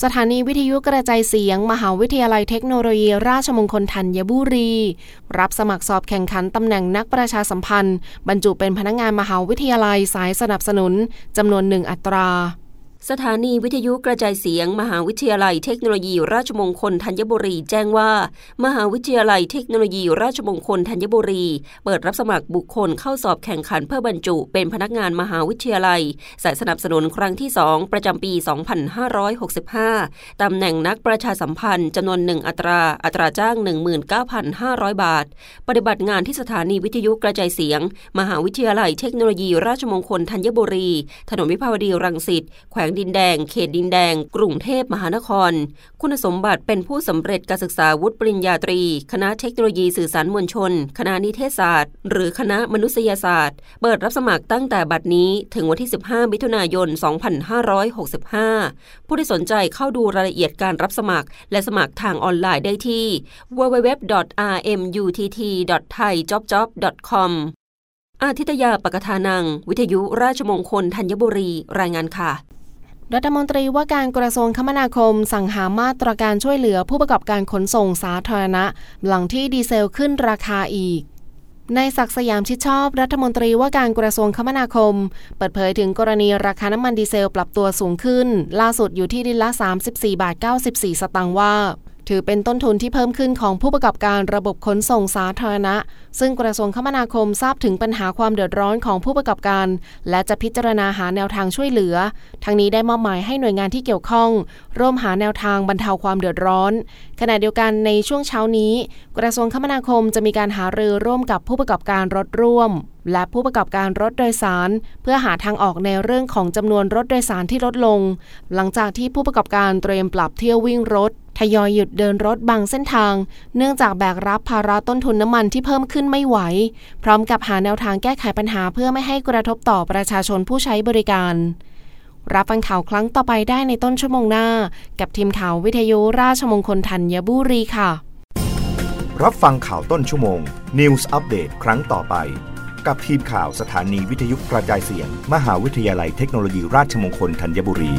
สถานีวิทยุกระจายเสียง มหาวิทยาลัยเทคโนโลยี ราชมงคลธัญบุรี รับสมัครสอบแข่งขันตำแหน่งนักประชาสัมพันธ์ บรรจุเป็นพนักงงานมหาวิทยาลัยสายสนับสนุนจำนวนหนึ่งอัตรา สถานีวิทยุกระจายเสียง มหาวิทยาลัยเทคโนโลยีราชมงคลธัญบุรี แจ้งว่า มหาวิทยาลัยเทคโนโลยีราชมงคลธัญบุรี เปิดรับสมัครบุคคลเข้าสอบแข่งขันเพื่อบรรจุ เป็นพนักงานมหาวิทยาลัย สายสนับสนุนครั้งที่ 2 ประจำปี 2565 ตำแหน่งนักประชาสัมพันธ์จำนวนหนึ่งอัตรา อัตราจ้าง 19,500 บาท ปฏิบัติงานที่สถานีวิทยุกระจายเสียง มหาวิทยาลัยเทคโนโลยีราชมงคลธัญบุรี ถนนวิภาวดีรังสิตแขวงดินแดง เขตดินแดง กรุงเทพมหานคร คุณสมบัติเป็นผู้สำเร็จการศึกษาวุฒิปริญญาตรี คณะเทคโนโลยีสื่อสารมวลชน คณะนิเทศศาสตร์ หรือคณะมนุษยศาสตร์ เปิดรับสมัครตั้งแต่บัดนี้ถึงวันที่ 15 มิถุนายน 2565 ผู้ที่สนใจเข้าดูรายละเอียดการรับสมัคร และสมัครทางออนไลน์ได้ที่ www.rmutt.thaijobjob.com อาทิตยาปกทานัง วิทยุราชมงคลธัญบุรี รายงานค่ะ รัฐมนตรีว่าการกระทรวงคมนาคม สั่งหามาตรการช่วยเหลือผู้ประกอบการขนส่งสาธารณะ หลังที่ดีเซลขึ้นราคาอีกในศักสยามชิดชอบรัฐมนตรีว่าการกระทรวงคมนาคม เปิดเผยถึงกรณีราคาน้ำมันดีเซลปรับตัวสูงขึ้น ล่าสุดอยู่ที่ดินละ 34 บาท 94 สตางค์ว่า ถือเป็นต้นทุนที่เพิ่มขึ้นของผู้ประกอบการระบบขนส่งสาธารณะ ซึ่งกระทรวงคมนาคมทราบถึงปัญหาความเดือดร้อนของผู้ประกอบการ และจะพิจารณาหาแนวทางช่วยเหลือ ทั้งนี้ได้มอบหมายให้หน่วยงานที่เกี่ยวข้อง ร่วมหาแนวทางบรรเทาความเดือดร้อน ขณะเดียวกันในช่วงเช้านี้ กระทรวงคมนาคมจะมีการหารือร่วมกับผู้ประกอบการรถร่วม และผู้ประกอบการรถโดยสาร เพื่อหาทางออกในเรื่องของจำนวนรถโดยสารที่ลดลง หลังจากที่ผู้ประกอบการเตรียมปรับเที่ยววิ่งรถ ทยอยหยุดเดินรถบางเส้นทาง เนื่องจากแบกรับภาระต้นทุนน้ำมันที่เพิ่มขึ้นไม่ไหว พร้อมกับหาแนวทางแก้ไขปัญหาเพื่อไม่ให้กระทบต่อประชาชนผู้ใช้บริการ รับฟังข่าวครั้งต่อไปได้ในต้นชั่วโมงหน้า กับทีมข่าววิทยุราชมงคลธัญบุรีค่ะ รับฟังข่าวต้นชั่วโมง News อัปเดตครั้งต่อไป กับทีมข่าวสถานีวิทยุกระจายเสียง มหาวิทยาลัยเทคโนโลยีราชมงคลธัญบุรี